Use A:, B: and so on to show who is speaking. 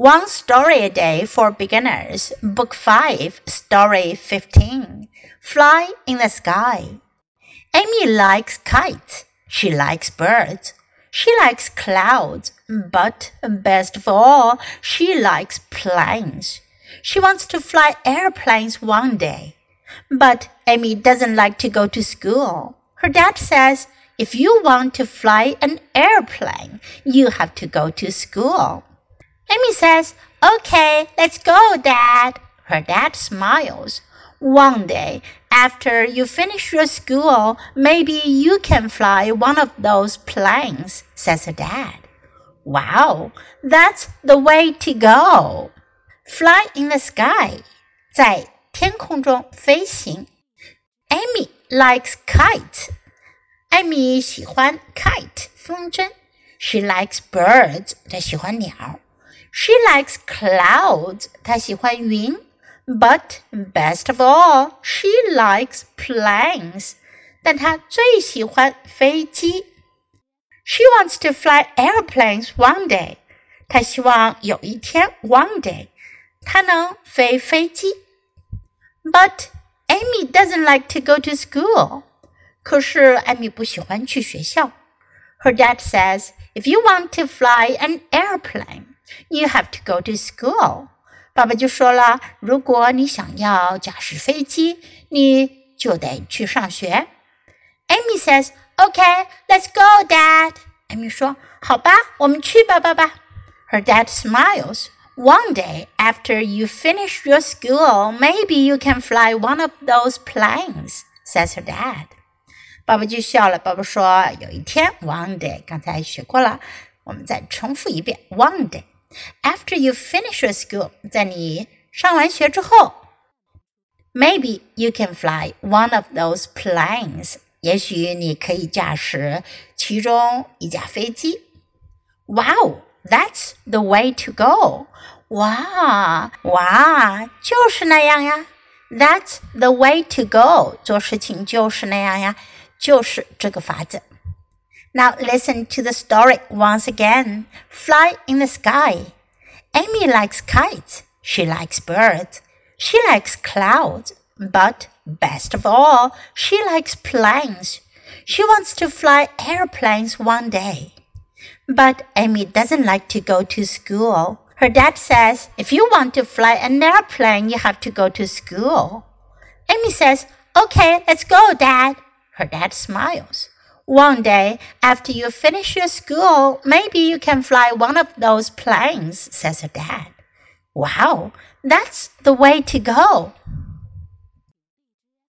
A: One Story a Day for Beginners, Book 5, Story 15. Fly in the Sky. Amy likes kites. She likes birds. She likes clouds, but best of all, she likes planes. She wants to fly airplanes one day. But Amy doesn't like to go to school. Her dad says, if you want to fly an airplane, you have to go to school. Amy says, Okay, let's go, Dad. Her dad smiles. One day, after you finish your school, maybe you can fly one of those planes, says her dad. Wow, that's the way to go. Fly in the sky. 在天空中飞行。Amy likes kite. Amy 喜欢 kite 风筝。She likes birds. 她喜欢鸟。 she likes clouds. 她喜欢云。But best of all, she likes planes. 但她最喜欢飞机。She wants to fly airplanes one day. 她希望有一天 one day 她能飞飞机。But Amy doesn't like to go to school. 可是艾米不喜欢去学校。Her dad says, if you want to fly an airplane, you have to go to school. 爸爸就说了，如果你想要驾驶飞机，你就得去上学。Amy says, "Okay, let's go, Dad." Amy 说，好吧，我们去吧，爸爸。Her dad smiles. One day, after you finish your school, maybe you can fly one of those planes, says her dad. 爸爸就笑了。爸爸说，有一天，one day，刚才学过了，我们再重复一遍，one day。 after you finish your school，在你上完学之后，maybe you can fly one of those planes。也许你可以驾驶其中一架飞机。Wow, that's the way to go！哇哇，就是那样呀。That's the way to go！做事情就是那样呀，就是这个法子。 Now listen to the story once again. Fly in the sky. Amy likes kites. She likes birds. She likes clouds. But best of all, she likes planes. She wants to fly airplanes one day. But Amy doesn't like to go to school. Her dad says, if you want to fly an airplane, you have to go to school. Amy says, okay, let's go, dad. Her dad smiles. One day, after you finish your school, maybe you can fly one of those planes, says her dad. Wow, that's the way to go.